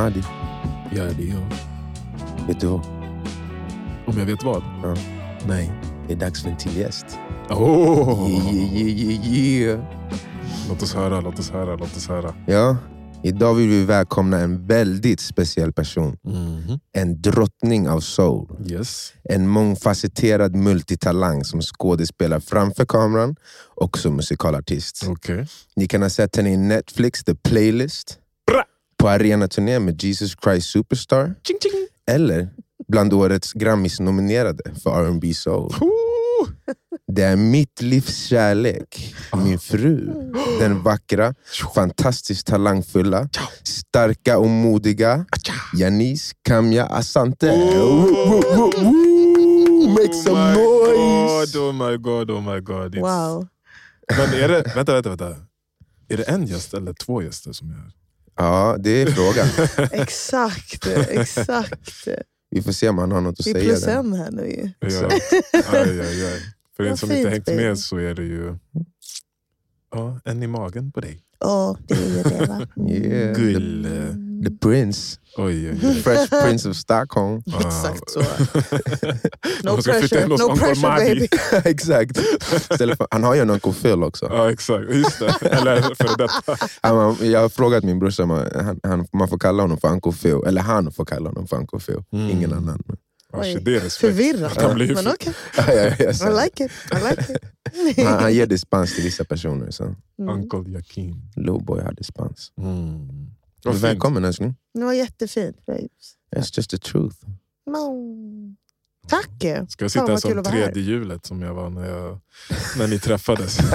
Madi, Ja, det är jag. vet du vad? Om jag vet vad? Ja. Nej. Det är dags för en till gäst. Oh. Yeah, yeah, yeah, yeah. Låt oss höra, låt oss höra, låt oss höra. Ja, idag vill vi välkomna en väldigt speciell person. En drottning av soul. Yes. En mångfacetterad multitalang som skådespelar framför kameran och som musikalartist. Okej. Ni kan ha sett henne i Netflix The Playlist. På arenaturné med Jesus Christ Superstar Ching, ching. eller bland årets Grammis-nominerade för R&B soul. Oh. Det är mitt livs kärlek, min fru. Den vackra, fantastiskt talangfulla, starka och modiga Janice Kamya Asante. Make some my noise! God, oh my god, oh my god. Wow. Men är det, vänta, vänta, vänta. Är det en gäst eller två gäster som är här? Ja, det är frågan. Exakt, exakt. Vi får se om han har något att Vi är säga. plus där. en här nu ju. Ja. Aj, aj, aj. För Vad som inte hängt baby. med så är det ju ja, en i magen på dig. Ja, det är ju det va? Yeah. Gull. The Prince. Oj, oj, The oj. Fresh Prince of Stockholm. Exakt så. No pressure, no pressure baby. Exakt. För, han har ju en Uncle Phil också. Ja, exakt. Just det. Eller före detta. Han, jag har frågat min brorsa, man, han, han, man får kalla honom för Uncle Phil. Eller han får kalla honom för Uncle Phil. Mm. Ingen annan. Ja, Oj. det är respekt. Men för- okej, Ja, ja, ja, så. I like it. I like it. han, han ger dispens till vissa personer. Så. Mm. Uncle Jakim. Lowboy har dispens. Mm. Vad fint. Välkommen älskling. Det var jättefint babes. It's just the truth. Mm. Tack! Ska jag Fan, sitta kul som tredje hjulet som jag var när, jag, när ni träffades?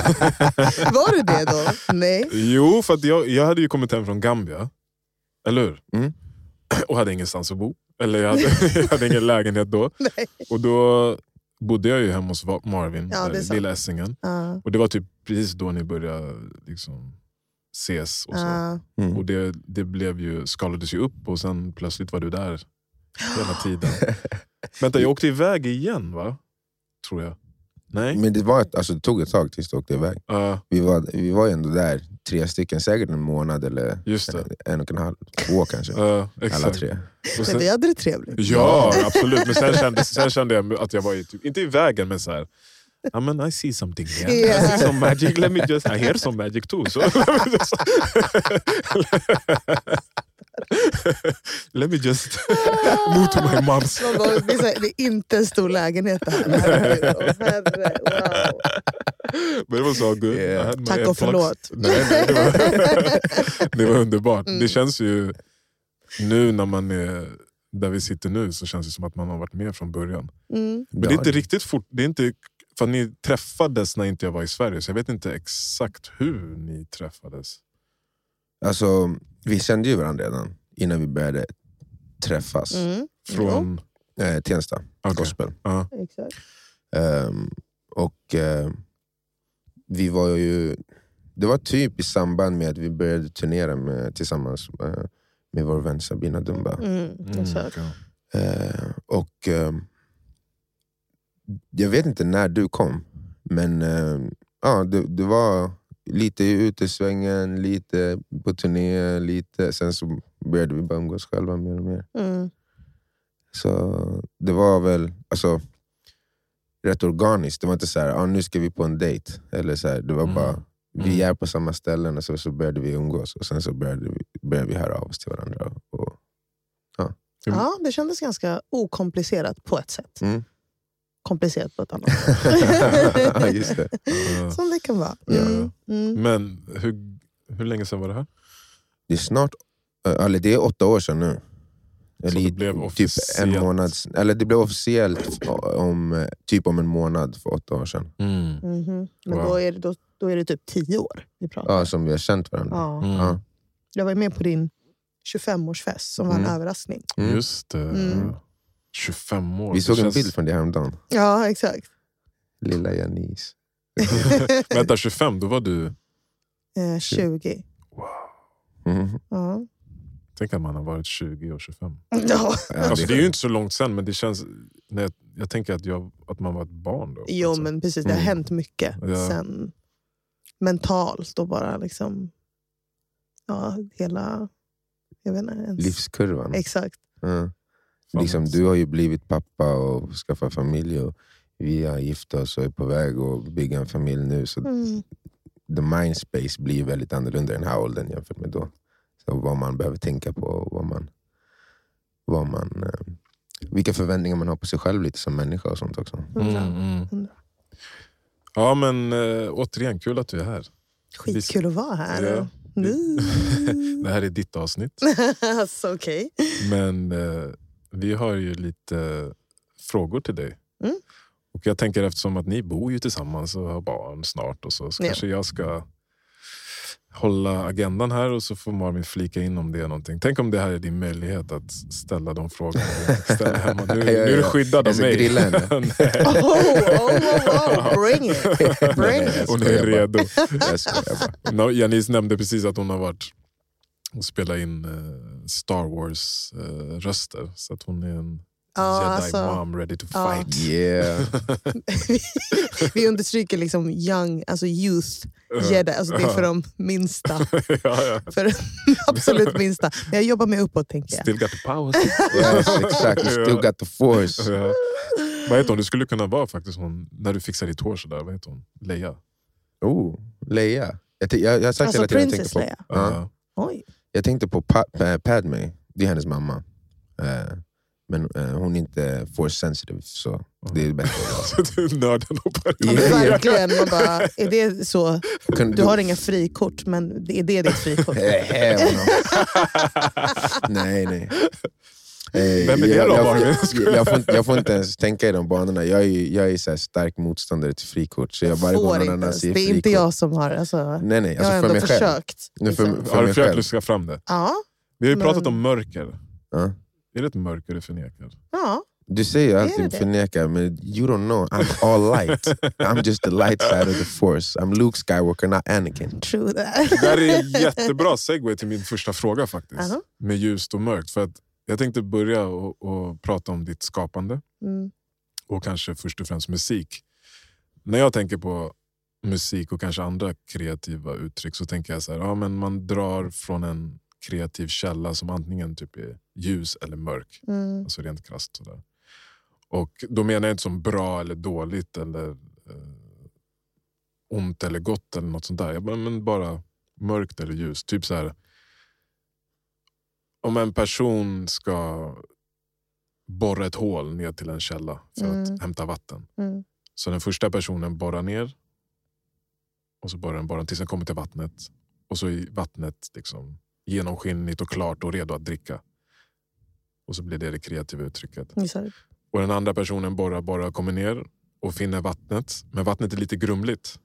Var du det då? Nej. jo, för att jag, jag hade ju kommit hem från Gambia. Eller hur? Mm. Och hade ingenstans att bo. Eller jag hade, jag hade ingen lägenhet då. Nej. Och då bodde jag ju hemma hos Marvin, Ja, där lilla Essingen. Ja. Och det var typ precis då ni började liksom, ses. Och så. Mm. Och det, det blev ju, skalades ju upp och sen plötsligt var du där hela tiden. Vänta, jag åkte iväg igen va? Tror jag. Nej? Men det, var ett, alltså, det tog ett tag tills du åkte iväg. Ja, Vi var, vi var ändå där, tre stycken, säkert en månad eller just det. en och en halv, två kanske. Ja, Alla tre. Och Men sen, vi hade det trevligt. ja, absolut. Men sen kände, sen kände jag att jag var i, typ, inte i vägen, men så här. I, mean, I see something here. I Yeah. see some magic. Let me just, I hear some magic too. So, let me just move to my mom's. Bara, Det är, så här, det är inte en stor lägenhet det här. Wow. Men det var så good. Yeah. I Tack och förlåt. Nej, nej, det, var, det var underbart. Mm. Det känns ju, nu när man är där vi sitter nu så känns det som att man har varit med från början. Mm. Men det är inte riktigt fort. Det är inte, för ni träffades när inte jag var i Sverige, så jag vet inte exakt hur ni träffades. Alltså, vi kände ju varandra redan innan vi började träffas. Mm. Från... Eh, Tensta, Okej. gospel. Exakt. Ehm, och eh, vi var ju... Det var typ i samband med att vi började turnera med, tillsammans eh, med vår vän Sabina Dumba. Mm. Mm. Eh, och eh, Jag vet inte när du kom, men eh, ja, det, det var lite i utesvängen, lite på turné, lite, sen så började vi bara umgås själva mer och mer. Mm. Så det var väl alltså, rätt organiskt. Det var inte så här, ah, nu ska vi på en dejt. Eller så här, det var Mm. bara, vi Mm. är på samma ställen och så, så började vi umgås. Och sen så började vi, började vi höra av oss till varandra. Och, Ja, det kändes ganska okomplicerat på ett sätt. Mm. Komplicerat på ett annat sätt. Just det. Som det kan vara. Ja. Mm. Mm. Men hur, hur länge sedan var det här? Det är snart, eh, eller det är åtta år sedan nu. Eller det blev typ officiellt? en månad, eller det blev officiellt om, eh, typ om en månad för åtta år sedan. Mm. Mhm. Men Wow. då, är det, då, då är det typ tio år vi pratar. Ja, som vi har känt varandra. Ja. Mm. Ja. Jag var med på din 25-årsfest som var en Mm. överraskning. Mm. Just det. Mm. 25 år. Vi såg en känns- bild från det häromdagen. Ja, exakt. Lilla Janice. Vänta, 25, då var du... Eh, 20. Mm. Ja. Tänk att man har varit 20 och 25. Ja. Alltså, det är ju inte så långt sen, men det känns... Nej, jag, jag tänker att, jag, att man var ett barn då. Jo, alltså. men precis. Det har Mm. hänt mycket Ja. sen mentalt och bara liksom... Ja, hela, Jag vet inte ens. livskurvan. Exakt. Ja. Liksom, du har ju blivit pappa och skaffat familj. Och vi har gift oss och är på väg att bygga en familj nu. Så Mm. the mindspace blir väldigt annorlunda i den här åldern jämfört med då. Så vad man behöver tänka på och vad man, vad man, eh, vilka förväntningar man har på sig själv lite som människa och sånt också. Mm, mm. Ja men äh, återigen, kul att du är här. Skitkul att vara här. Ja. Nu. Det här är ditt avsnitt. alltså. Men eh, vi har ju lite frågor till dig. Mm. Och jag tänker eftersom att ni bor ju tillsammans och har barn snart och så, så Ja. kanske jag ska hålla agendan här och så får Marvin flika in om det är någonting. Tänk om det här är din möjlighet att ställa de frågorna ställer hemma. Nu, nu är du skyddad av mig. grilla henne. Oh, oh, oh, oh, bring it. Bring Hon är redo. No, Janice nämnde precis att hon har varit och spelat in eh, Star Wars-röster. så att hon är en Ja, jedi alltså, mom ready to ja. fight. Yeah. vi understryker liksom young, alltså youth jedi. Alltså det är för de minsta. ja, ja. För de absolut minsta. Men jag jobbar mig uppåt tänker jag. Still got the power. Yes, exakt. You still got the force. ja. Vad heter hon? Du skulle kunna vara faktiskt hon, när du fixar ditt hår sådär. Vad heter hon? Leia? Oh, Leia. Jag, jag, jag har sagt Alltså hela tiden jag tänkte Princess på, Leia. Ja. Ja. Oj. Jag tänkte på pa, eh, Padme, det är hennes mamma. Eh, men eh, hon är inte force sensitive, så det är bättre. Så du nörden. Ja, men Ja, ja. verkligen. Man bara, är det så? Kan Du har inga frikort, men är det ditt frikort? Nej, nej. Eh, Vem är det jag, då, jag, jag, jag, får inte, jag får inte ens tänka i de banorna. Jag är, jag är så här stark motståndare till frikort. Så jag varje gång Får någon inte annan ens. säger Det är inte jag som har... Alltså, Nej, nej. jag har Alltså för ändå mig själv. försökt. Nu för, liksom. för Har du försökt själv. luska fram det? Ja, Vi har ju Men- pratat om mörker. Ja. Är det ett mörker du förnekar? ja. Du säger ju Är alltid förnekar, men you don't know. I'm all light. I'm just the light side of the force. I'm Luke Skywalker, not Anakin. True that. Det här är en jättebra segway till min första fråga faktiskt. Aha. Med ljust och mörkt. För att jag tänkte börja och, och prata om ditt skapande. Mm. och kanske först och främst musik. När jag tänker på musik och kanske andra kreativa uttryck så tänker jag så här, ja, men man drar från en kreativ källa som antingen typ är ljus eller mörk. Mm. Alltså rent krasst. Sådär. Och då menar jag inte som bra eller dåligt eller eh, ont eller gott eller något sånt där. Jag bara, men bara mörkt eller ljust. Typ så här. Om en person ska borra ett hål ner till en källa för Mm. att hämta vatten. Mm. Så den första personen borrar ner och så borrar den borrar tills den kommer till vattnet. Och så är vattnet liksom genomskinligt och klart och redo att dricka. Och så blir det det kreativa uttrycket. Det. Och den andra personen borrar, borrar, kommer ner och finner vattnet. Men vattnet är lite grumligt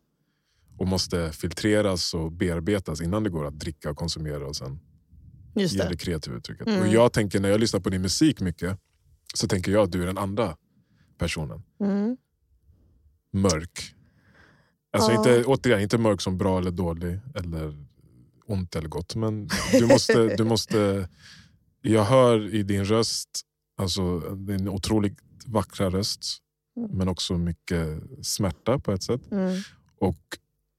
och måste filtreras och bearbetas innan det går att dricka och konsumera och sen Just ge det. det kreativa uttrycket. Mm. Och jag tänker när jag lyssnar på din musik mycket så tänker jag att du är den andra personen. Mm. Mörk. Alltså Ja. inte, återigen, inte mörk som bra eller dålig eller ont eller gott. Men du måste, du måste jag hör i din röst, alltså din otroligt vackra röst Mm. men också mycket smärta på ett sätt. Mm. Och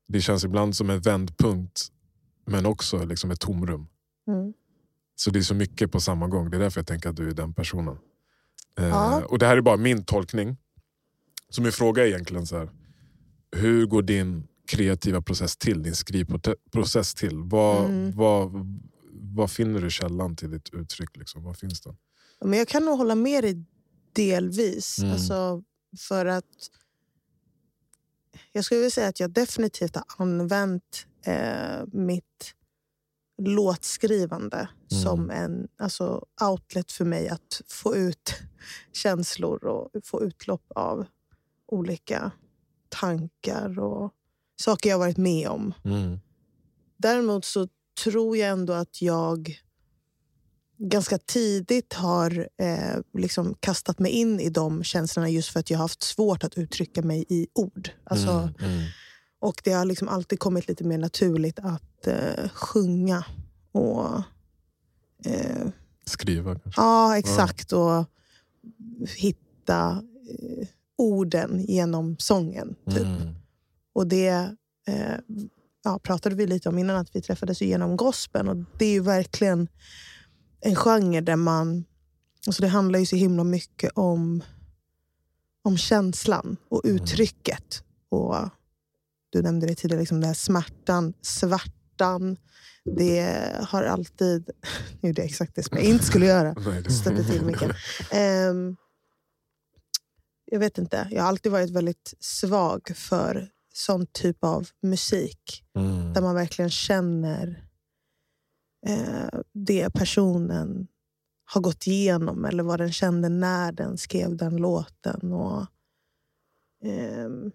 Det känns ibland som en vändpunkt men också liksom ett tomrum. Mm. Så det är så mycket på samma gång. Det är därför jag tänker att du är den personen. Eh, och Det här är bara min tolkning. Så min fråga är egentligen så här. Hur går din kreativa process till? Din skrivprocess till? Vad, Mm. vad, vad finner du källan till ditt uttryck? Liksom? Vad finns det? Men jag kan nog hålla med dig delvis. Mm. Alltså, för att jag skulle vilja säga att jag definitivt har använt eh, mitt låtskrivande Mm. som en alltså, outlet för mig att få ut känslor och få utlopp av olika tankar och saker jag varit med om. Däremot så tror jag ändå att jag ganska tidigt har eh, liksom kastat mig in i de känslorna just för att jag har haft svårt att uttrycka mig i ord. Alltså, Mm, mm. Och det har liksom alltid kommit lite mer naturligt att eh, sjunga. Och, eh, Skriva kanske? ja, exakt. Och hitta eh, orden genom sången. Typ. Mm. Och det eh, ja, pratade vi lite om innan, att vi träffades genom gospeln. Och det är ju verkligen en genre där man... Alltså det handlar ju så himla mycket om, om känslan och Mm. uttrycket. Och Du nämnde det tidigare, liksom den här smärtan, svartan. Det har alltid... Nu gjorde jag exakt det som jag inte skulle göra. Stötte till micken. Ehm, jag vet inte. Jag har alltid varit väldigt svag för sån typ av musik. mm. Där man verkligen känner eh, det personen har gått igenom eller vad den kände när den skrev den låten. Och, ehm,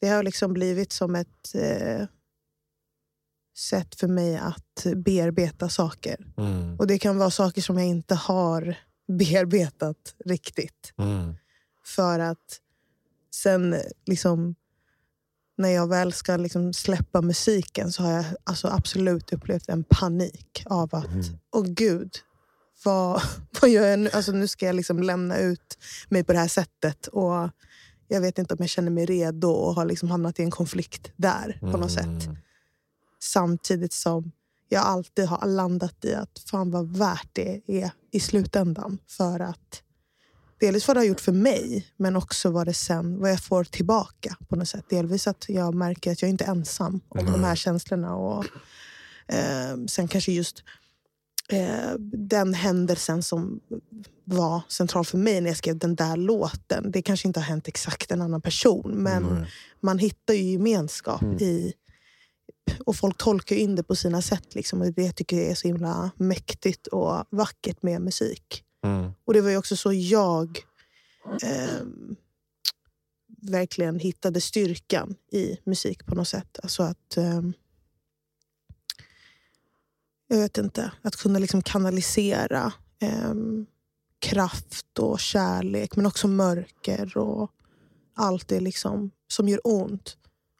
det har liksom blivit som ett eh, sätt för mig att bearbeta saker. Mm. Och det kan vara saker som jag inte har bearbetat riktigt. Mm. För att sen liksom när jag väl ska liksom släppa musiken så har jag alltså absolut upplevt en panik av att, Mm. åh gud, vad, vad gör jag nu? Alltså nu ska jag liksom lämna ut mig på det här sättet. Och jag vet inte om jag känner mig redo och har liksom hamnat i en konflikt där på något sätt. Mm. Samtidigt som jag alltid har landat i att fan vad värt det är i slutändan. För att Dels vad det har gjort för mig, men också vad det sen vad jag får tillbaka. på något sätt. Delvis att jag märker att jag inte är ensam om de här känslorna. Och, eh, sen kanske just eh, den händelsen som var central för mig när jag skrev den där låten. Det kanske inte har hänt exakt en annan person, men Nej. man hittar ju gemenskap Mm. i... Och folk tolkar in det på sina sätt. Liksom. Och det tycker jag är så himla mäktigt och vackert med musik. Mm. Och det var ju också så jag ehm, verkligen hittade styrkan i musik på något sätt. Alltså att... ehm, jag vet inte. Att kunna liksom kanalisera ehm, kraft och kärlek men också mörker och allt det liksom som gör ont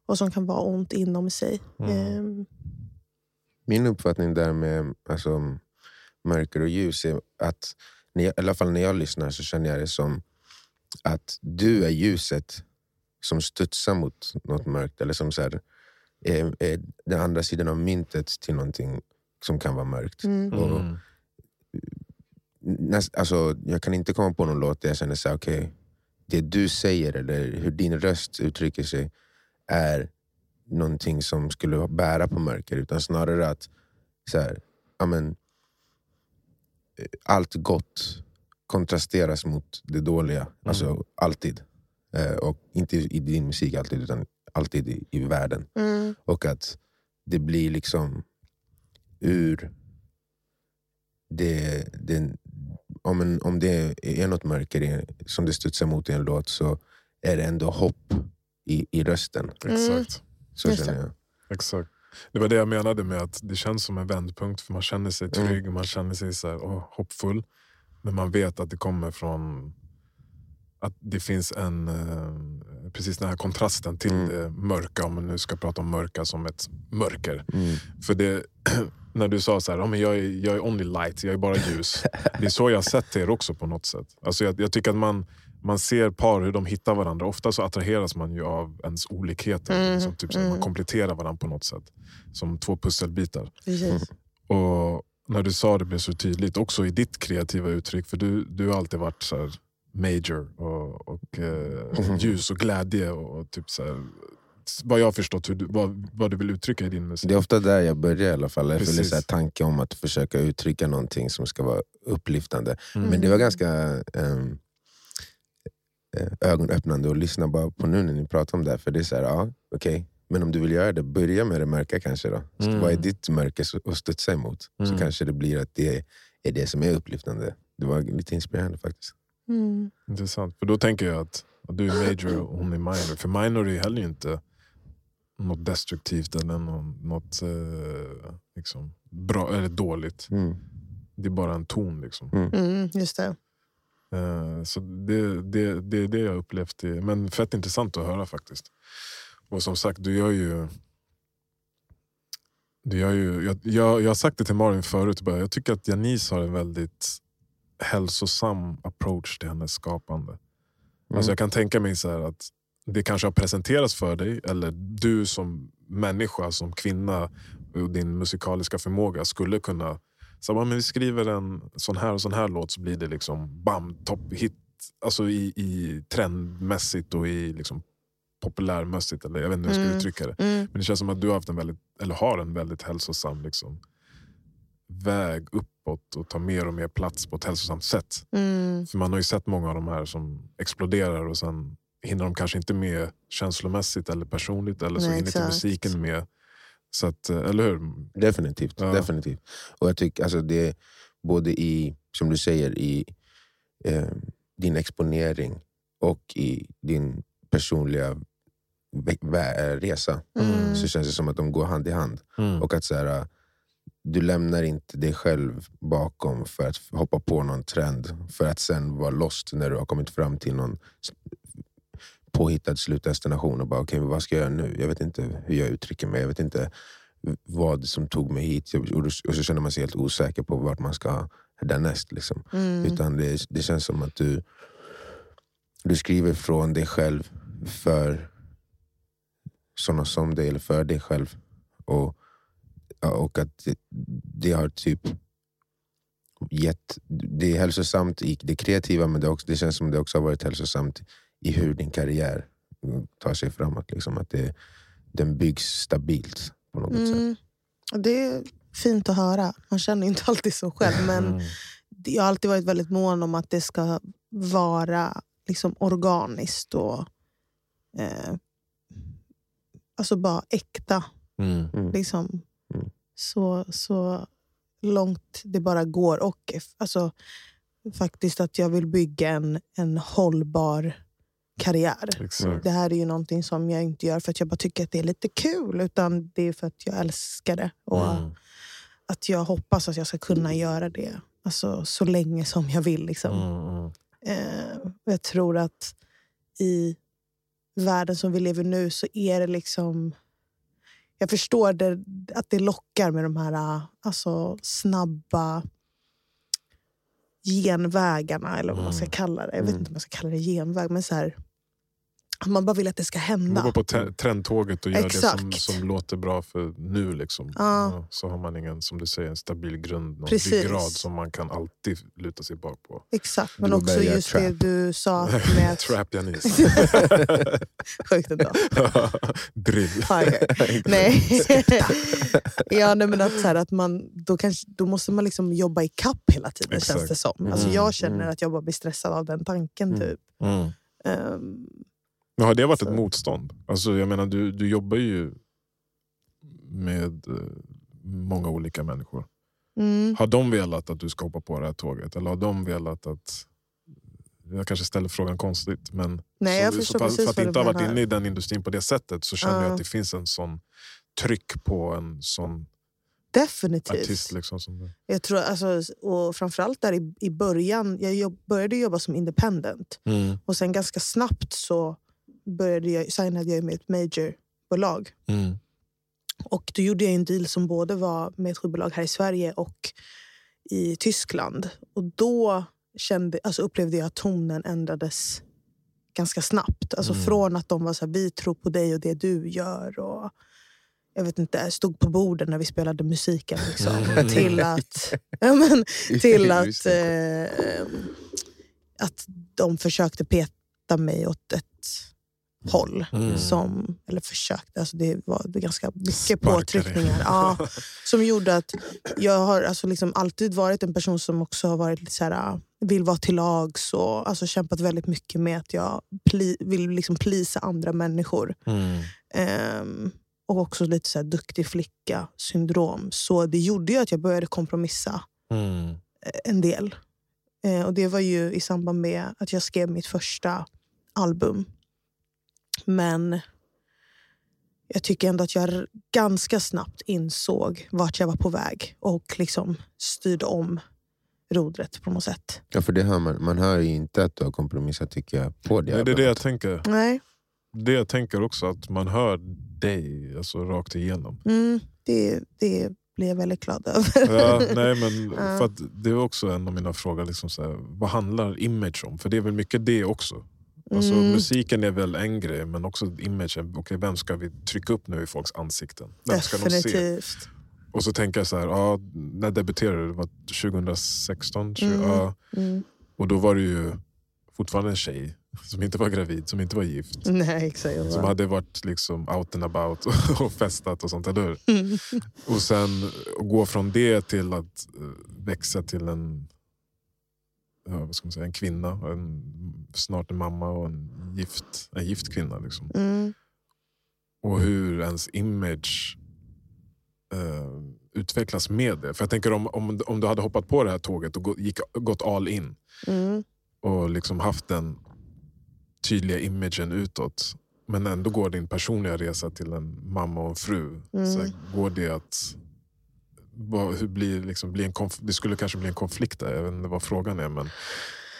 och som kan vara ont inom sig. Mm. Ehm, Min uppfattning där med alltså, mörker och ljus är att, när jag, i alla fall när jag lyssnar så känner jag det som att du är ljuset som studsar mot något mörkt. Eller som så här, är, är den andra sidan av myntet till någonting som kan vara mörkt. mm. Och, Mm. Näst, alltså, jag kan inte komma på någon låt där jag känner så här, okej, det du säger eller hur din röst uttrycker sig är någonting som skulle bära på mörker. Utan snarare att så här, ja, men, eh, allt gott kontrasteras mot det dåliga. Alltså alltid. Eh, och inte i din musik alltid, utan alltid i, i världen. Mm. Och att det blir liksom ur det, det, om, en, om det är något mörker som det studsar mot i en låt så är det ändå hopp i, i rösten. Exakt. Så känner jag. Exakt. Det var det jag menade med att det känns som en vändpunkt. För Man känner sig Mm. trygg, man känner sig så här, åh, hoppfull. Men man vet att det kommer från att det finns en eh, precis den här kontrasten till Mm. det mörka. Om man nu ska prata om mörka som ett mörker. Mm. För det, när du sa så här, "Ja, men jag, är, jag är only light, jag är bara ljus. det är så jag har sett er också på något sätt. Alltså jag, jag tycker att man, man ser par hur de hittar varandra. Ofta så attraheras man ju av ens olikheter. Mm, Liksom, typ så här, Man mm. kompletterar varandra på något sätt. Som två pusselbitar. Precis. Och när du sa det blev så tydligt, också i ditt kreativa uttryck. För du, du har alltid varit så här major och, och eh, Mhm. ljus och glädje. Och, typ så här, vad jag har förstått hur du, vad, vad du vill uttrycka i din musik. Det är ofta där jag börjar i alla fall. Jag Precis. så här, tanke om att försöka uttrycka någonting som ska vara upplyftande. Mm. Men det var ganska eh, ögonöppnande att lyssna bara på nu när ni pratar om det. här. För det är så här, ja, okej. Men om du vill göra det, börja med det mörka kanske. då. Mm. Vad är ditt mörker att studsa emot? Mm. Så kanske det blir att det är det som är upplyftande. Det var lite inspirerande faktiskt. Mm. Intressant. För då tänker jag att, att du är major och hon är minor. För minor är heller inte något destruktivt eller något, något eh, liksom, bra eller dåligt. Mm. Det är bara en ton. Liksom. Mm, just det. Eh, så det, det, det är det jag upplevt. Det. Men fett intressant att höra faktiskt. Och som sagt, du gör ju... Du gör ju jag, jag, jag har sagt det till Malin förut, bara, jag tycker att Janice har en väldigt hälsosam approach till hennes skapande. Alltså jag kan tänka mig så här att det kanske har presenterats för dig, eller du som människa, som kvinna och din musikaliska förmåga skulle kunna Så men vi skriver en sån här och sån här låt så blir det liksom bam, top hit. Alltså i, i trendmässigt och i liksom populärmässigt. Eller jag vet inte hur jag ska Mm. uttrycka det. Mm. Men det känns som att du har, haft en väldigt, eller har en väldigt hälsosam liksom, väg uppåt och tar mer och mer plats på ett hälsosamt sätt. Mm. För man har ju sett många av de här som exploderar och sen hinner de kanske inte med känslomässigt eller personligt eller så Nej, hinner inte exakt. musiken med. Så att, eh, eller hur? Definitivt. Ja. definitivt. Och jag tycker alltså det är både i, som du säger, i eh, din exponering och i din personliga resa. Mm. Så känns det som att de går hand i hand. Mm. Och att så här, du lämnar inte dig själv bakom för att hoppa på någon trend för att sen vara lost när du har kommit fram till någon påhittad slutdestination och bara men vad ska jag göra nu? Jag vet inte hur jag uttrycker mig. Jag vet inte vad som tog mig hit. Och så känner man sig helt osäker på vart man ska därnäst. Liksom. Mm. Utan det, det känns som att du, du skriver från dig själv för sådana som dig, eller för dig själv. Och, och att det, det har typ gett... Det är hälsosamt i det kreativa men det, också, det känns som det också har varit hälsosamt i hur din karriär tar sig framåt. Liksom. Att det, den byggs stabilt på något sätt. Mm. Och Det är fint att höra. Man känner inte alltid så själv. Men Mm. jag har alltid varit väldigt mån om att det ska vara liksom organiskt och eh, alltså bara äkta. Mm. Mm. Liksom. Mm. Så, så långt det bara går. Och eff- alltså, faktiskt att jag vill bygga en, en hållbar karriär. Exakt. Det här är ju någonting som jag inte gör för att jag bara tycker att det är lite kul. Utan det är för att jag älskar det. Och Mm. att jag hoppas att jag ska kunna göra det alltså, så länge som jag vill. Liksom. Mm. Mm. Eh, jag tror att i världen som vi lever nu så är det liksom... Jag förstår det, att det lockar med de här alltså, snabba genvägarna, eller vad man ska Mm. kalla det. Jag vet Mm. inte om man ska kalla det genväg, men så här, man bara vill att det ska Man hända. går på trendtåget och gör det som, Exakt. som låter bra för nu. Liksom. Ja. Ja, Så har man ingen som du säger, en stabil grund, någon ryggrad som man kan alltid luta sig bak på. Exakt, men också just det trap. du sa med att... Trap Janis. Sjukt ändå. Drill. Nej. ja, nej, men att, så här, att man, då, kanske, då måste man liksom jobba i kapp hela tiden Exakt. känns det som. Alltså, Mm, jag känner mm. att jag bara blir stressad av den tanken. Mm. Typ. Mm. Ehm, Men har det varit Så. ett motstånd? Alltså, jag menar, du, du jobbar ju med eh, många olika människor. mm, Har de velat att du ska hoppa på det här tåget? Eller har de velat att... Jag kanske ställer frågan konstigt, men nej, jag så, förstår så, för, för att inte ha varit inne i den industrin på det sättet så känner jag Ja. att det finns en sån tryck på en sån Definitivt. artist. Liksom, som. Jag tror, alltså, och framförallt där i, i början, jag jobb, började jobba som independent. Och sen ganska snabbt så började jag, signade jag med ett majorbolag. Mm. Och då gjorde jag en deal som både var med ett skivbolag här i Sverige och i Tyskland. Och då kände, alltså upplevde jag att tonen ändrades ganska snabbt. Alltså Mm. Från att de var så här, vi tror på dig och det du gör. Och jag vet inte, stod på borden när vi spelade musiken. Liksom, Mm. Till att, ja, men, till att, eh, att de försökte peta mig åt ett håll. Mm. Som, eller försökte, alltså det var ganska mycket Sparkade. påtryckningar. Ja, som gjorde att jag har alltså liksom alltid varit en person som också har varit lite så här, vill vara till lags och alltså kämpat väldigt mycket med att jag pli, vill liksom plisa andra människor. Mm. Ehm, och också lite så här duktig flicka-syndrom. Så det gjorde ju att jag började kompromissa Mm. en del. Eh, och Det var ju i samband med att jag skrev mitt första album. Men jag tycker ändå att jag ganska snabbt insåg vart jag var på väg och liksom styrde om rodret på något sätt. Ja, för det hör man, man hör ju inte att du har kompromissat tycker jag på det Nej, det är det jag tänker. Nej, Det jag tänker också, att man hör dig alltså, rakt igenom. mm, det, det blir jag väldigt glad över. Ja, nej, men Ja. för att det är också en av mina frågor. Liksom så här, vad handlar image om? För det är väl mycket det också. Alltså, Mm. Musiken är väl en grej, men också imagen. Okay, vem ska vi trycka upp nu i folks ansikten? Vem ska de se? Definitivt. Och så tänker jag så här, ja, när debuterade du? Det var 2016? 20, Mm. ja. Mm. Och då var du ju fortfarande en tjej som inte var gravid, som inte var gift. Nej, exakt. Som hade varit liksom out and about och festat och sånt, eller hur? Mm. Och sen gå från det till att eh, växa till en, ja, vad ska man säga, en kvinna, en, snart en mamma och en gift, en gift kvinna. Liksom. Mm. Och hur ens image eh, utvecklas med det. För jag tänker om, om, om du hade hoppat på det här tåget och gick, gått all in Mm. och liksom haft den tydliga imagen utåt men ändå går din personliga resa till en mamma och en fru. Mm. Så går det att... Blir, liksom, blir en konf- det skulle kanske bli en konflikt där, jag vet inte vad frågan är. Men,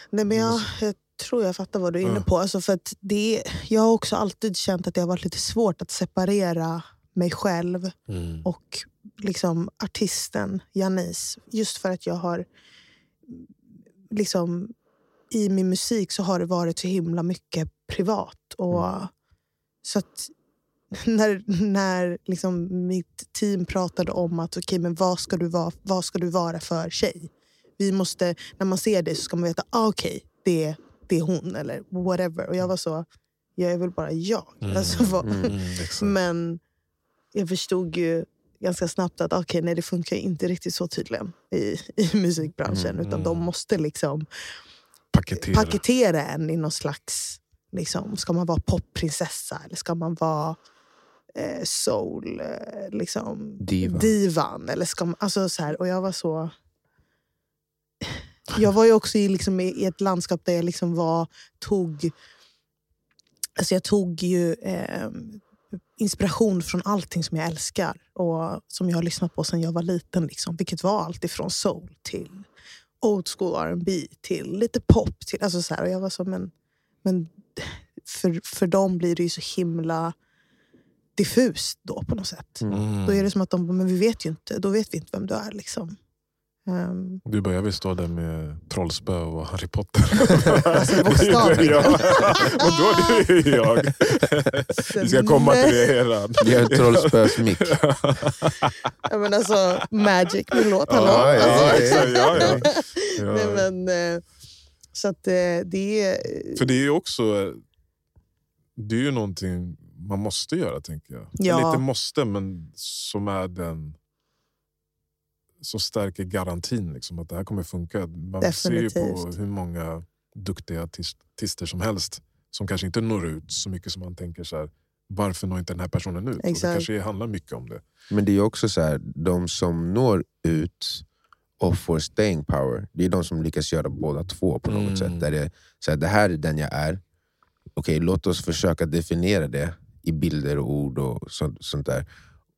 Nej, men jag, jag tror jag fattar vad du är inne Ja. på. Alltså för att det, jag har också alltid känt att det har varit lite svårt att separera mig själv och liksom artisten Janice. Just för att jag har... liksom I min musik så har det varit så himla mycket privat. Och Så att när, när liksom mitt team pratade om att okej, men vad, ska du vara, vad ska du vara för tjej? Vi måste, när man ser det så ska man veta ah, okej, det, det är hon eller whatever. Och jag var så, jag är väl bara jag. Alltså, vad, exakt. men jag förstod ju ganska snabbt att okay, nej, det funkar inte riktigt så tydligen i, i musikbranschen. Mm, utan mm. de måste liksom Paketera. paketera en i någon slags... Liksom, ska man vara popprinsessa eller ska man vara eh, soul eh, liksom, Diva. divan? Eller ska man, alltså, så här, och jag var så... Jag var ju också i, liksom, i ett landskap där jag liksom var, tog... Alltså jag tog ju eh, inspiration från allting som jag älskar och som jag har lyssnat på sedan jag var liten. Liksom, vilket var allt ifrån soul till old school R&B till lite pop. Till, alltså så här, och jag var så, men, men för, för dem blir det ju så himla diffust då på något sätt. Mm. Då är det som att de men vi vet ju inte, då vet vi inte vem du är. Liksom. Ehm, Du bara, jag vill stå där med trollspö och Harry Potter. Alltså, bokstavligen. ja. Och då det är jag. Vi ska komma till det. Det är en trollspösmick. Ja, men alltså, Magic, min låt. Hallå? Ja, ja, alltså, ja, ja, ja. Ja. Nej, men, eh, så att eh, det är... För det är ju också det är ju någonting man måste göra, tänker jag. Ja. Eller inte måste, men som är den som stärker garantin liksom, att det här kommer funka. Man ser ju på Definitivt. hur många duktiga artist- artister som helst som kanske inte når ut så mycket som man tänker så här, varför når inte den här personen ut? Och det Exakt. kanske handlar mycket om det. Men det är också så här, de som når ut och får staying power, det är de som lyckas göra båda två på något Mm. sätt. Där det, så här, det här är den jag är. Okej, låt oss försöka definiera det i bilder och ord och sånt, sånt där.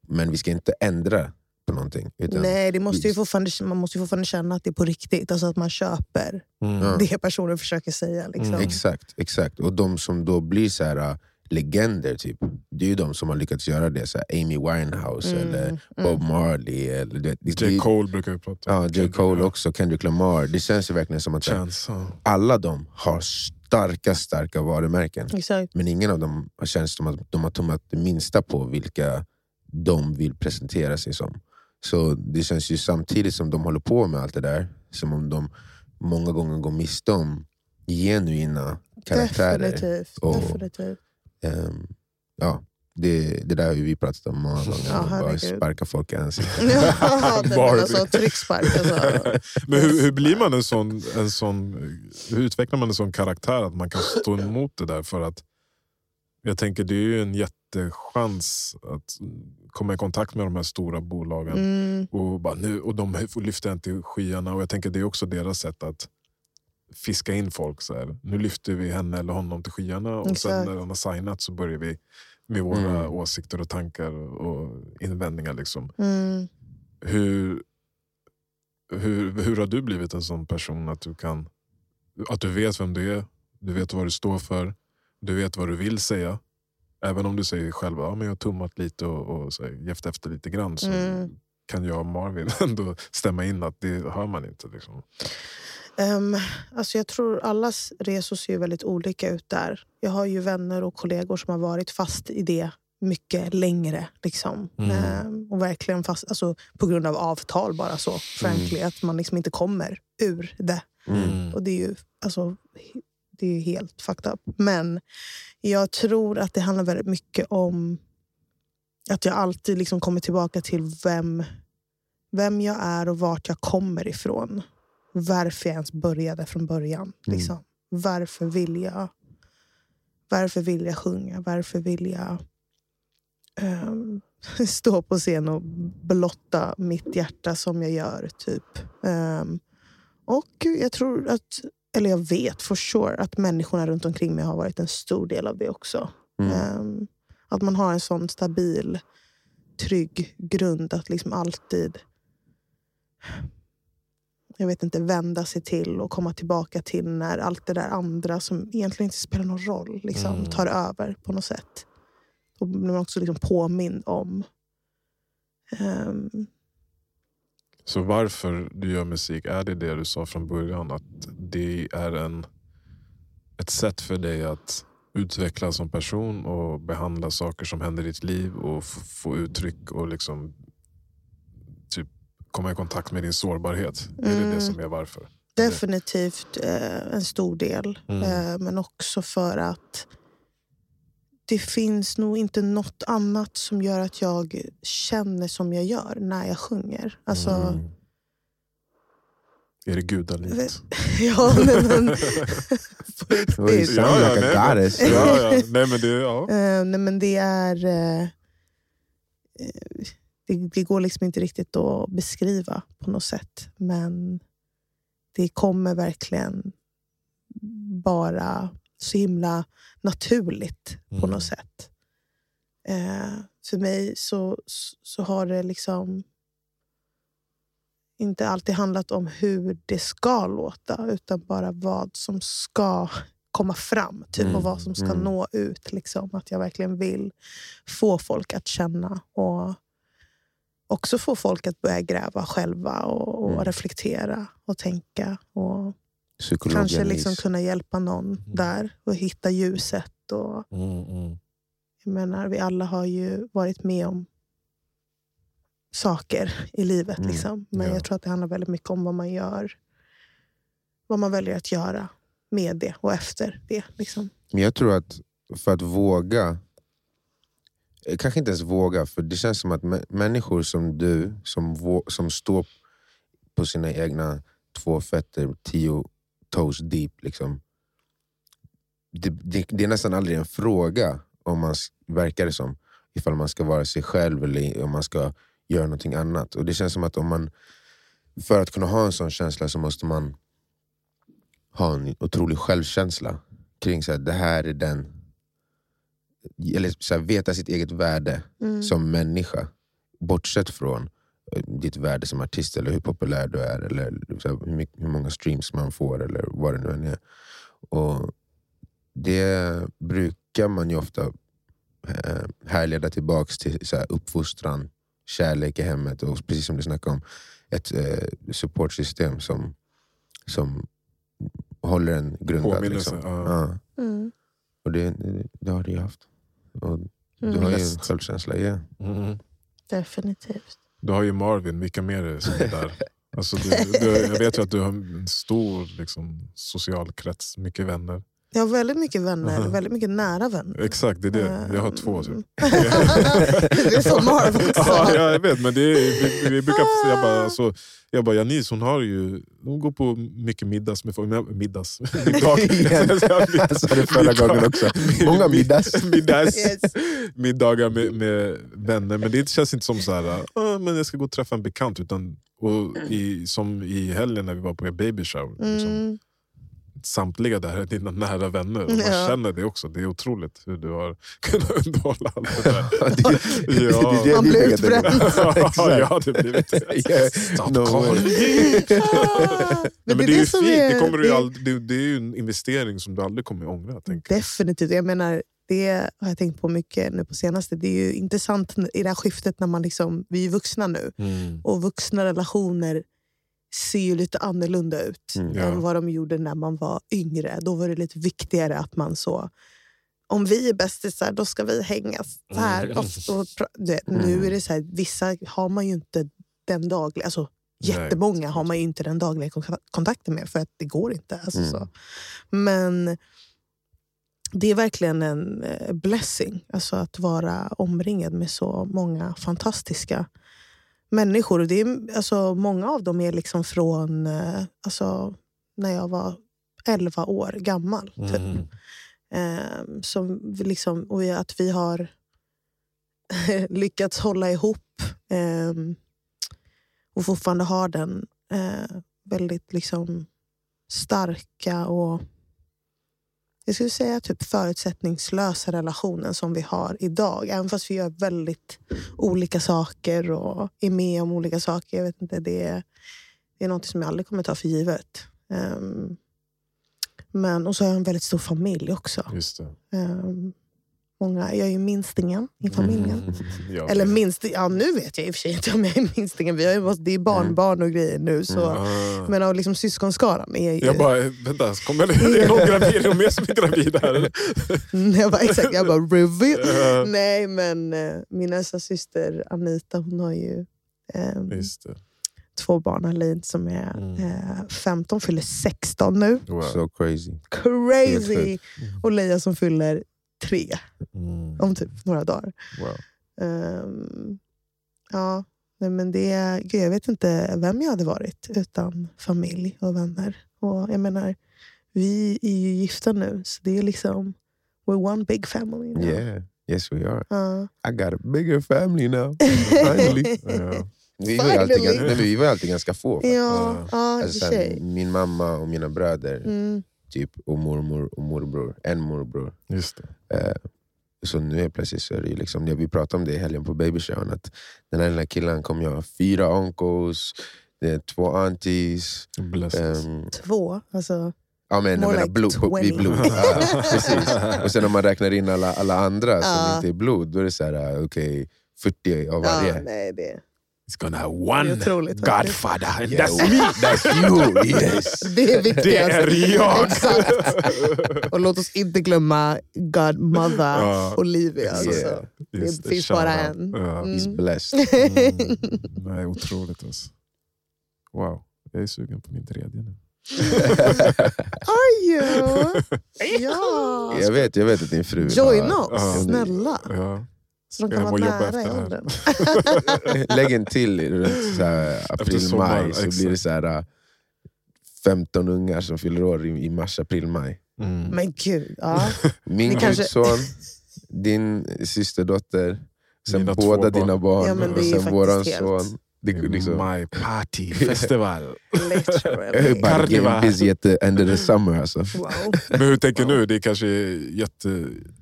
Men vi ska inte ändra på någonting. Utan, Nej, det måste ju fortfarande, man måste ju fortfarande känna att det är på riktigt. Alltså att man köper Ja. det personen försöker säga. Liksom. Mm. Exakt, exakt. Och de som då blir så här legender, typ, det är ju de som har lyckats göra det. Så här, Amy Winehouse Mm, eller mm. Bob Marley. Eller, det, det, J. det- Cole brukar vi prata om. Ja, J. Cole också, Kendrick Lamar. Det känns ju verkligen som att Chance. Ja. alla de har starka, starka varumärken. Exakt. Men ingen av dem har känns som att de har tummat det minsta på vilka de vill presentera sig som. Så det känns ju samtidigt som de håller på med allt det där, som om de många gånger går miste om genuina karaktärer. Definitivt. och- definitivt. Ehm, ja, det, det där har ju vi pratat om många gånger. Att bara sparka folk i ansiktet. Ja, alltså tryckspark. Alltså. Men hur, hur blir man en sån, en sån... Hur utvecklar man en sån karaktär att man kan stå emot det där? För att jag tänker det är ju en jättechans att komma i kontakt med de här stora bolagen. Mm, Och, bara, nu, och de får lyfta en till skyarna. Och jag tänker det är också deras sätt att fiska in folk. Så här. Nu lyfter vi henne eller honom till skyarna och sen Exakt. när de har signat så börjar vi med våra Mm. åsikter och tankar och invändningar. Liksom. mm. Hur, hur, hur har du blivit en sån person att du kan att du vet vem du är, du vet vad du står för, du vet vad du vill säga. Även om du säger själv att ja, men jag har tummat lite och, och så här, gett efter lite grann så Mm. kan jag och Marvin ändå stämma in att det hör man inte. Liksom. Ehm, alltså jag tror allas resor ser ju väldigt olika ut där. Jag har ju vänner och kollegor som har varit fast i det mycket längre. Liksom. Mm. Eh, och verkligen fast, alltså, på grund av avtal bara så. Frankly, att man liksom inte kommer ur det. Mm. Och det är ju alltså, det är helt fucked up. Men jag tror att det handlar väldigt mycket om att jag alltid liksom kommer tillbaka till vem, vem jag är och vart jag kommer ifrån. Varför jag ens började från början. Liksom. Varför vill jag varför vill jag sjunga? Varför vill jag ehm, stå på scen och blotta mitt hjärta som jag gör? typ. Ehm, och jag tror att, eller jag vet for sure, att människorna runt omkring mig har varit en stor del av det också. Mm. Ehm, att man har en sån stabil, trygg grund att liksom alltid jag vet inte, vända sig till och komma tillbaka till när allt det där andra som egentligen inte spelar någon roll liksom, Mm. tar över på något sätt. Då blir man också liksom påmind om ehm, Så varför du gör musik, är det det du sa från början? Att det är en, ett sätt för dig att utvecklas som person och behandla saker som händer i ditt liv och få uttryck och liksom komma i kontakt med din sårbarhet. Är det Mm. det som är varför? definitivt eh, en stor del. Mm. Eh, men också för att det finns nog inte något annat som gör att jag känner som jag gör när jag sjunger. Alltså, Mm. Är det gudalikt? ja, nej, men, på Oj, riktigt. Ja, ja, nej, men-. Ja, ja. Nej, men det, ja. Eh, nej, men det är... eh, det, det går liksom inte riktigt att beskriva på något sätt. Men det kommer verkligen bara så himla naturligt på Mm. något sätt. Eh, för mig så, så har det liksom inte alltid handlat om hur det ska låta utan bara vad som ska komma fram typ, Mm, och vad som ska mm. nå ut. Liksom. Att jag verkligen vill få folk att känna och också få folk att börja gräva själva och, och Mm. reflektera och tänka. Och kanske liksom kunna hjälpa någon där och hitta ljuset. Och, Mm, mm. jag menar, vi alla har ju varit med om saker i livet. Mm, Liksom. Men ja. jag tror att det handlar väldigt mycket om vad man gör. Vad man väljer att göra med det och efter det. Liksom. Men jag tror att för att våga, Eh, kanske inte ens våga, för det känns som att människor som du, som, som står på sina egna två fötter, tio toes deep, liksom. det, det, det är nästan aldrig en fråga, om man verkar det som, ifall man ska vara sig själv eller om man ska göra någonting annat. Och Det känns som att om man, för att kunna ha en sån känsla så måste man ha en otrolig självkänsla kring så här, det här är den... Eller så här, veta sitt eget värde Mm. som människa. Bortsett från eh, ditt värde som artist eller hur populär du är eller så här, hur, mycket, hur många streams man får eller vad det nu än är. Och det brukar man ju ofta eh, härleda tillbaks till så här, uppfostran, kärlek i hemmet och precis som du snackade om, ett eh, supportsystem som, som håller en grundad. Påminnelse, Liksom. ja. Mm. Och det, det har du ju haft. Och du Mm. har ju en självkänsla, ja. Mm. Definitivt. Du har ju Marvin, vilka mer är det som är där? Alltså du, du, jag vet ju att du har en stor liksom, social krets, mycket vänner. Jag har väldigt mycket vänner, Aha. väldigt mycket nära vänner. Exakt, det är det. Jag har två. Typ. Mm. det är som Marv också. ja, ja, jag vet, men det är, vi, vi brukar, jag bara, alltså, jag bara, Janice hon har ju, hon går på mycket middags med folk. Middags? Middag. Jag sa det förra gången också. Många middags. middags. Yes. Middagar med, med vänner. Men det känns inte som så här, "Ah, men jag ska gå och träffa en bekant. Utan, och i, som i helgen när vi var på er baby shower. Liksom, Mm. Samtliga där är dina nära vänner. Och man Ja. känner det också. Det är otroligt hur du har kunnat underhålla allt det där. det, Ja. det, det, Man blir det- utbränd. Ja, det blivit Yeah, Stop no men det är ju fint. Det, kommer du det- aldrig, det, det är ju en investering som du aldrig kommer ångra. Tänker. Definitivt. Jag menar, det har jag tänkt på mycket nu på senaste. Det är ju intressant i det här skiftet när man liksom, vi är vuxna nu. Mm. Och vuxna relationer ser ju lite annorlunda ut Mm. Ja. än vad de gjorde när man var yngre. Då var det lite viktigare att man så om vi är bästisar, då ska vi hängas så här. Mm. Och, och, det, Nu är det så här, vissa har man ju inte den dagliga... Alltså, Nej, jättemånga har man ju inte den dagliga kon- kontakten med för att det går inte. Alltså, Mm. så. Men det är verkligen en eh, blessing alltså att vara omringad med så många fantastiska människor. Och Det är, alltså, många av dem är liksom från eh, alltså, när jag var 11 år gammal. Typ. Mm. Eh, som liksom, och att vi har lyckats hålla ihop eh, och fortfarande har den eh, väldigt liksom starka och jag skulle säga typ förutsättningslösa relationen som vi har idag. Även fast vi gör väldigt olika saker och är med om olika saker. Jag vet inte, det, är, det är något som jag aldrig kommer ta för givet. Ehm, men, och så har jag en väldigt stor familj också. Ehm, många, jag är ju minstingen i familjen. Mm. Ja. Eller minst, ja, nu vet jag i och för sig inte om jag är minstingen. Vi har ju, det är barnbarn och grejer nu. Så, Ah. Men av liksom syskonskaran är ju... Jag bara, vänta, kommer det är det någon gravid? Är det mer som är gravid här? eller? jag bara, exakt, jag bara reveal. Ja. Nej men eh, min äldsta syster Anita hon har ju Just det. två barn. Aline som är Mm. eh, 15, fyller 16 nu. Wow. So crazy. Crazy! Och Leia som fyller 3 Mm. om typ några dagar. Wow. Ehm, ja, nej, men det, gud, jag vet inte vem jag hade varit utan familj och vänner. Och jag menar, vi är ju gifta nu, så det är liksom... We're one big family now. Yeah, yes we are. Ja. I got a bigger family now. Finally. Vi var alltid, nej, vi var alltid ganska få. ja, och Alltså, min mamma och mina bröder Mm. Typ, och mormor och morbror. En morbror. Just det. Eh, så nu är plötsligt så är det ju liksom, vi pratade om det i helgen på babyshowen, att den här lilla killen kommer jag ha fyra onkos, det är två aunties. Ehm, Två, alltså. ja, men, jag More menar like blod, på, vid 20. blod. Ja, precis. Och sen om man räknar in alla, alla andra som inte är blod, då är det så här, ah, okej, 40 av varje. Ja, nej, det, It's gonna have det är one otroligt. Godfather. And Yeah, that's me! That's you! Yes! Det är viktigast. Det är jag! Exakt. Och låt oss inte glömma Godmother Ja. Olivia. Alltså. Yeah. Det Just finns bara en. Mm. He's blessed. Mm. Nej, otroligt alltså. Wow, jag är sugen på min tredje nu. Are you? Ja. Jag vet, jag vet att din fru Joina har- oss, snälla. Ja. Så de kan vara nära i åldern. Lägg en till så här, april, sommaren, maj så exakt. blir det så här, äh, 15 ungar som fyller år i, i mars, april, maj. Mm. Men gud. Ja. Min kanske- gudson, din systerdotter, sen Mina båda barn. dina barn Ja, och är sen våran helt- son. Det, är liksom, My party festival. Carnival. busy at the end of the summer alltså. Wow. Men hur tänker nu? Det är kanske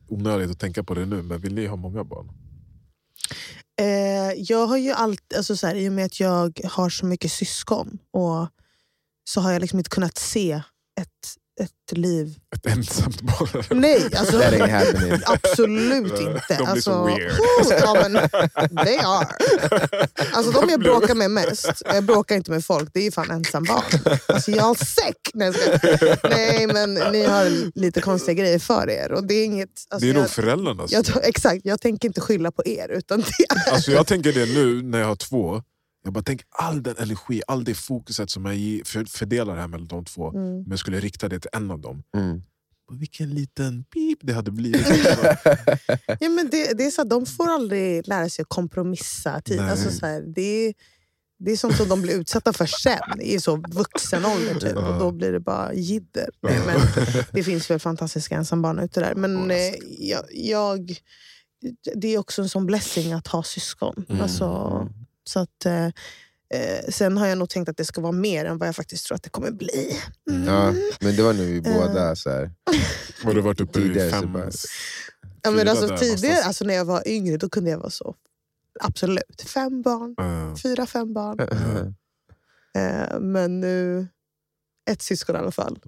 Onödigt att tänka på det nu, men vill ni ha många barn? Eh, jag har ju alltid, alltså så här, I och med att jag har så mycket syskon och så har jag liksom inte kunnat se ett, ett liv... Ett ensamt barn? Nej, alltså, That ain't happening. absolut De inte. blir alltså, så weird. Ja, men, they are. Alltså, de jag bråkar med mest, jag bråkar inte med folk, det är ju fan ensambarn. Alltså, jag har säck! Nej. Nej, men ni har lite konstiga grejer för er. Och det är inget, alltså, det är nog jag, föräldrarnas. jag, Exakt, jag tänker inte skylla på er. Utan det är, Alltså jag tänker det nu när jag har två. Jag bara tänk all den energi, all det fokuset som jag fördelar här mellan de två. Mm. Men jag skulle rikta det till en av dem. Mm. Vilken liten pip det hade blivit. Ja, men det, det är så att de får aldrig lära sig att kompromissa. Tid. Alltså, så här, det, är, det är sånt som de blir utsatta för sen, i så vuxen ålder. Typ, Ja. och då blir det bara jidder. Men det finns väl fantastiska ensambarn ute där. Men eh, jag, jag, det är också en sån blessing att ha syskon. Mm. Alltså, så att, eh, eh, sen har jag nog tänkt att det ska vara mer än vad jag faktiskt tror att det kommer bli. Mm. Ja, men det var när vi Eh. båda så här, Har du varit uppe i fem... bara- Ja, men alltså, tidigare, alltså, när jag var yngre, då kunde jag vara så. Absolut. Fem barn. Ja. Fyra, fem barn. Ja. Eh, men nu, ett syskon i alla fall.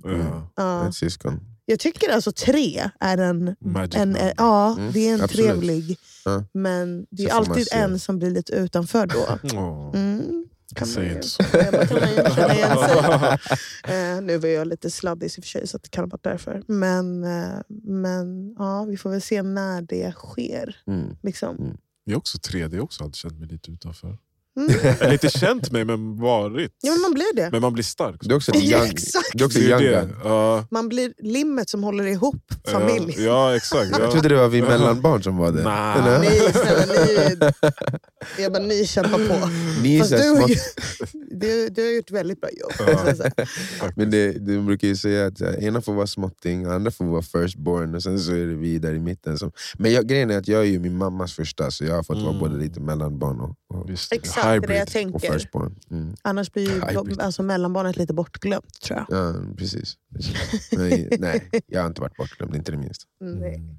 Ett syskon. Jag tycker alltså tre är en... Magic en eh, ja, Mm, det är en absolut. trevlig. Ja. Men det är alltid en som blir lite utanför då. Mm. Kan man Säg inte så. Eh, nu var jag lite sladdis i och för sig, så det kan ha varit därför. Men, eh, men ja, vi får väl se när det sker. Mm. Liksom. Jag är också 3D, jag har också alltid känt mig lite utanför. Mm. Eller inte känt mig, men varit. Ja, men man blir det. Men man blir stark. Du är också en Ja, young, exakt. du är också young det. Ja, Man blir limmet som håller ihop ja, familj. Ja, exakt. Jag Ja. trodde det var vi mellanbarn som var det. Nej. Eller? Nej, snälla, ni, jag bara, ni kämpar på. Ni är Fast du, har du, du har gjort väldigt bra jobb. Ja. Men det, du brukar ju säga att ena får vara småtting, andra får vara firstborn och sen så är det vi där i mitten. Som, men jag, grejen är att jag är ju min mammas första så jag har fått vara Mm. både lite mellanbarn och, och, Visst, Exakt, det är det hybrid. jag tänker. Mm. Annars blir ju Hybrid. alltså, mellanbarnet lite bortglömt, tror jag. Ja, precis. precis. Men, nej, jag har inte varit bortglömd, inte det minsta. Nej. Mm.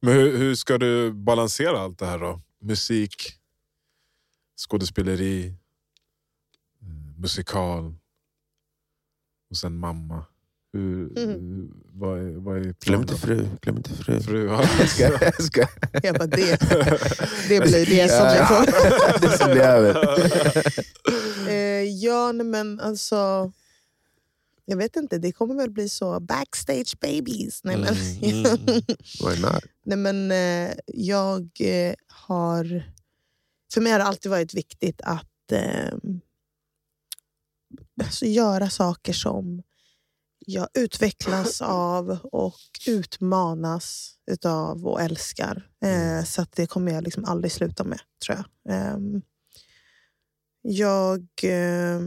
Men hur, hur ska du balansera allt det här då? Musik, skådespeleri, eh, musikal och sen mamma. Hur, Mm. vad, är, vad är Glöm inte fru. Glöm inte fru. Fru, ja. Jag ska, jag ska. Jag bara, det, det blir det som jag får. det som blir över. Eh, ja, men alltså... Jag vet inte, det kommer väl bli så. Backstage babies. Nej, men, Mm. Why not? nej, men eh, jag eh, har... För mig har det alltid varit viktigt att eh, alltså, göra saker som jag utvecklas av och utmanas utav och älskar. Eh, så att det kommer jag liksom aldrig sluta med, tror jag. Ehm, jag eh,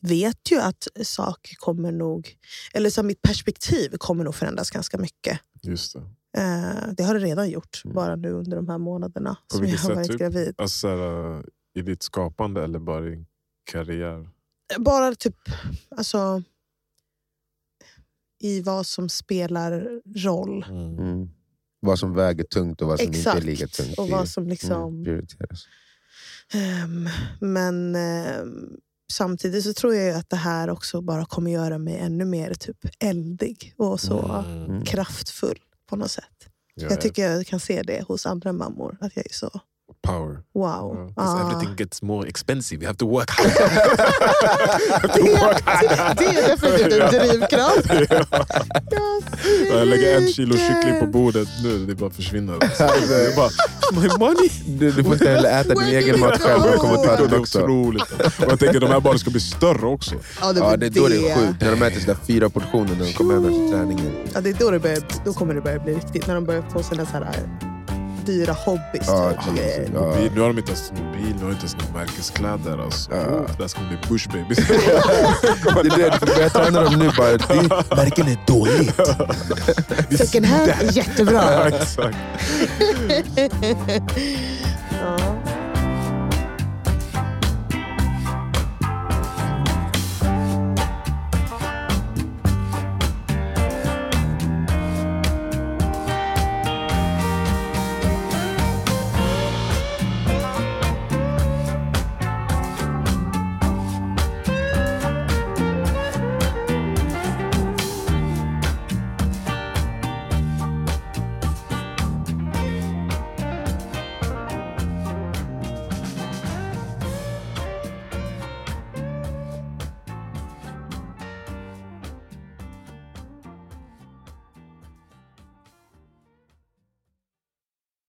vet ju att saker kommer nog... Eller så mitt perspektiv kommer nog förändras ganska mycket. Just det. Eh, det har det redan gjort, Mm. bara nu under de här månaderna På som jag har varit typ? gravid. Alltså, eh, I ditt skapande eller bara i din karriär? Bara typ alltså, i vad som spelar roll. Mm. Vad som väger tungt och vad som inte Exakt. är lika tungt. Och vad som liksom... mm, prioriteras. Ehm, men ehm, samtidigt så tror jag ju att det här också bara kommer göra mig ännu mer typ eldig och så Mm. kraftfull på något sätt. Ja, Jag tycker jag kan se det hos andra mammor. Att jag är så Power. wow. Because Ah. everything gets more expensive. You have to work hard. det, det, det är definitivt en drivkraft. Jag lägger en kilo kyckling på bordet nu, det bara försvinner. Det bara, my money! Du, du får inte heller äta din egen mat själv, jag kommer ta den också. otroligt. Och jag tänker de här barnen ska bli större också. Ja, det, Ja, det är då det är sjukt. När de äter sådär fyra portioner när de kommer hem efter träningen. Ja, det är då, det börjar, då kommer det börja bli riktigt. När de börjar få sina så här, dyra hobbys. Ja, typ, grejer. Ja. Mobil, nu har de inte ens mobil, nu har de inte ens några märkeskläder. Alltså. Ja. Oh, det ska bli bush babies. Det är det, du får börja träna dem nu bara. Det, märken är dåligt. Second hand är jättebra. Exakt.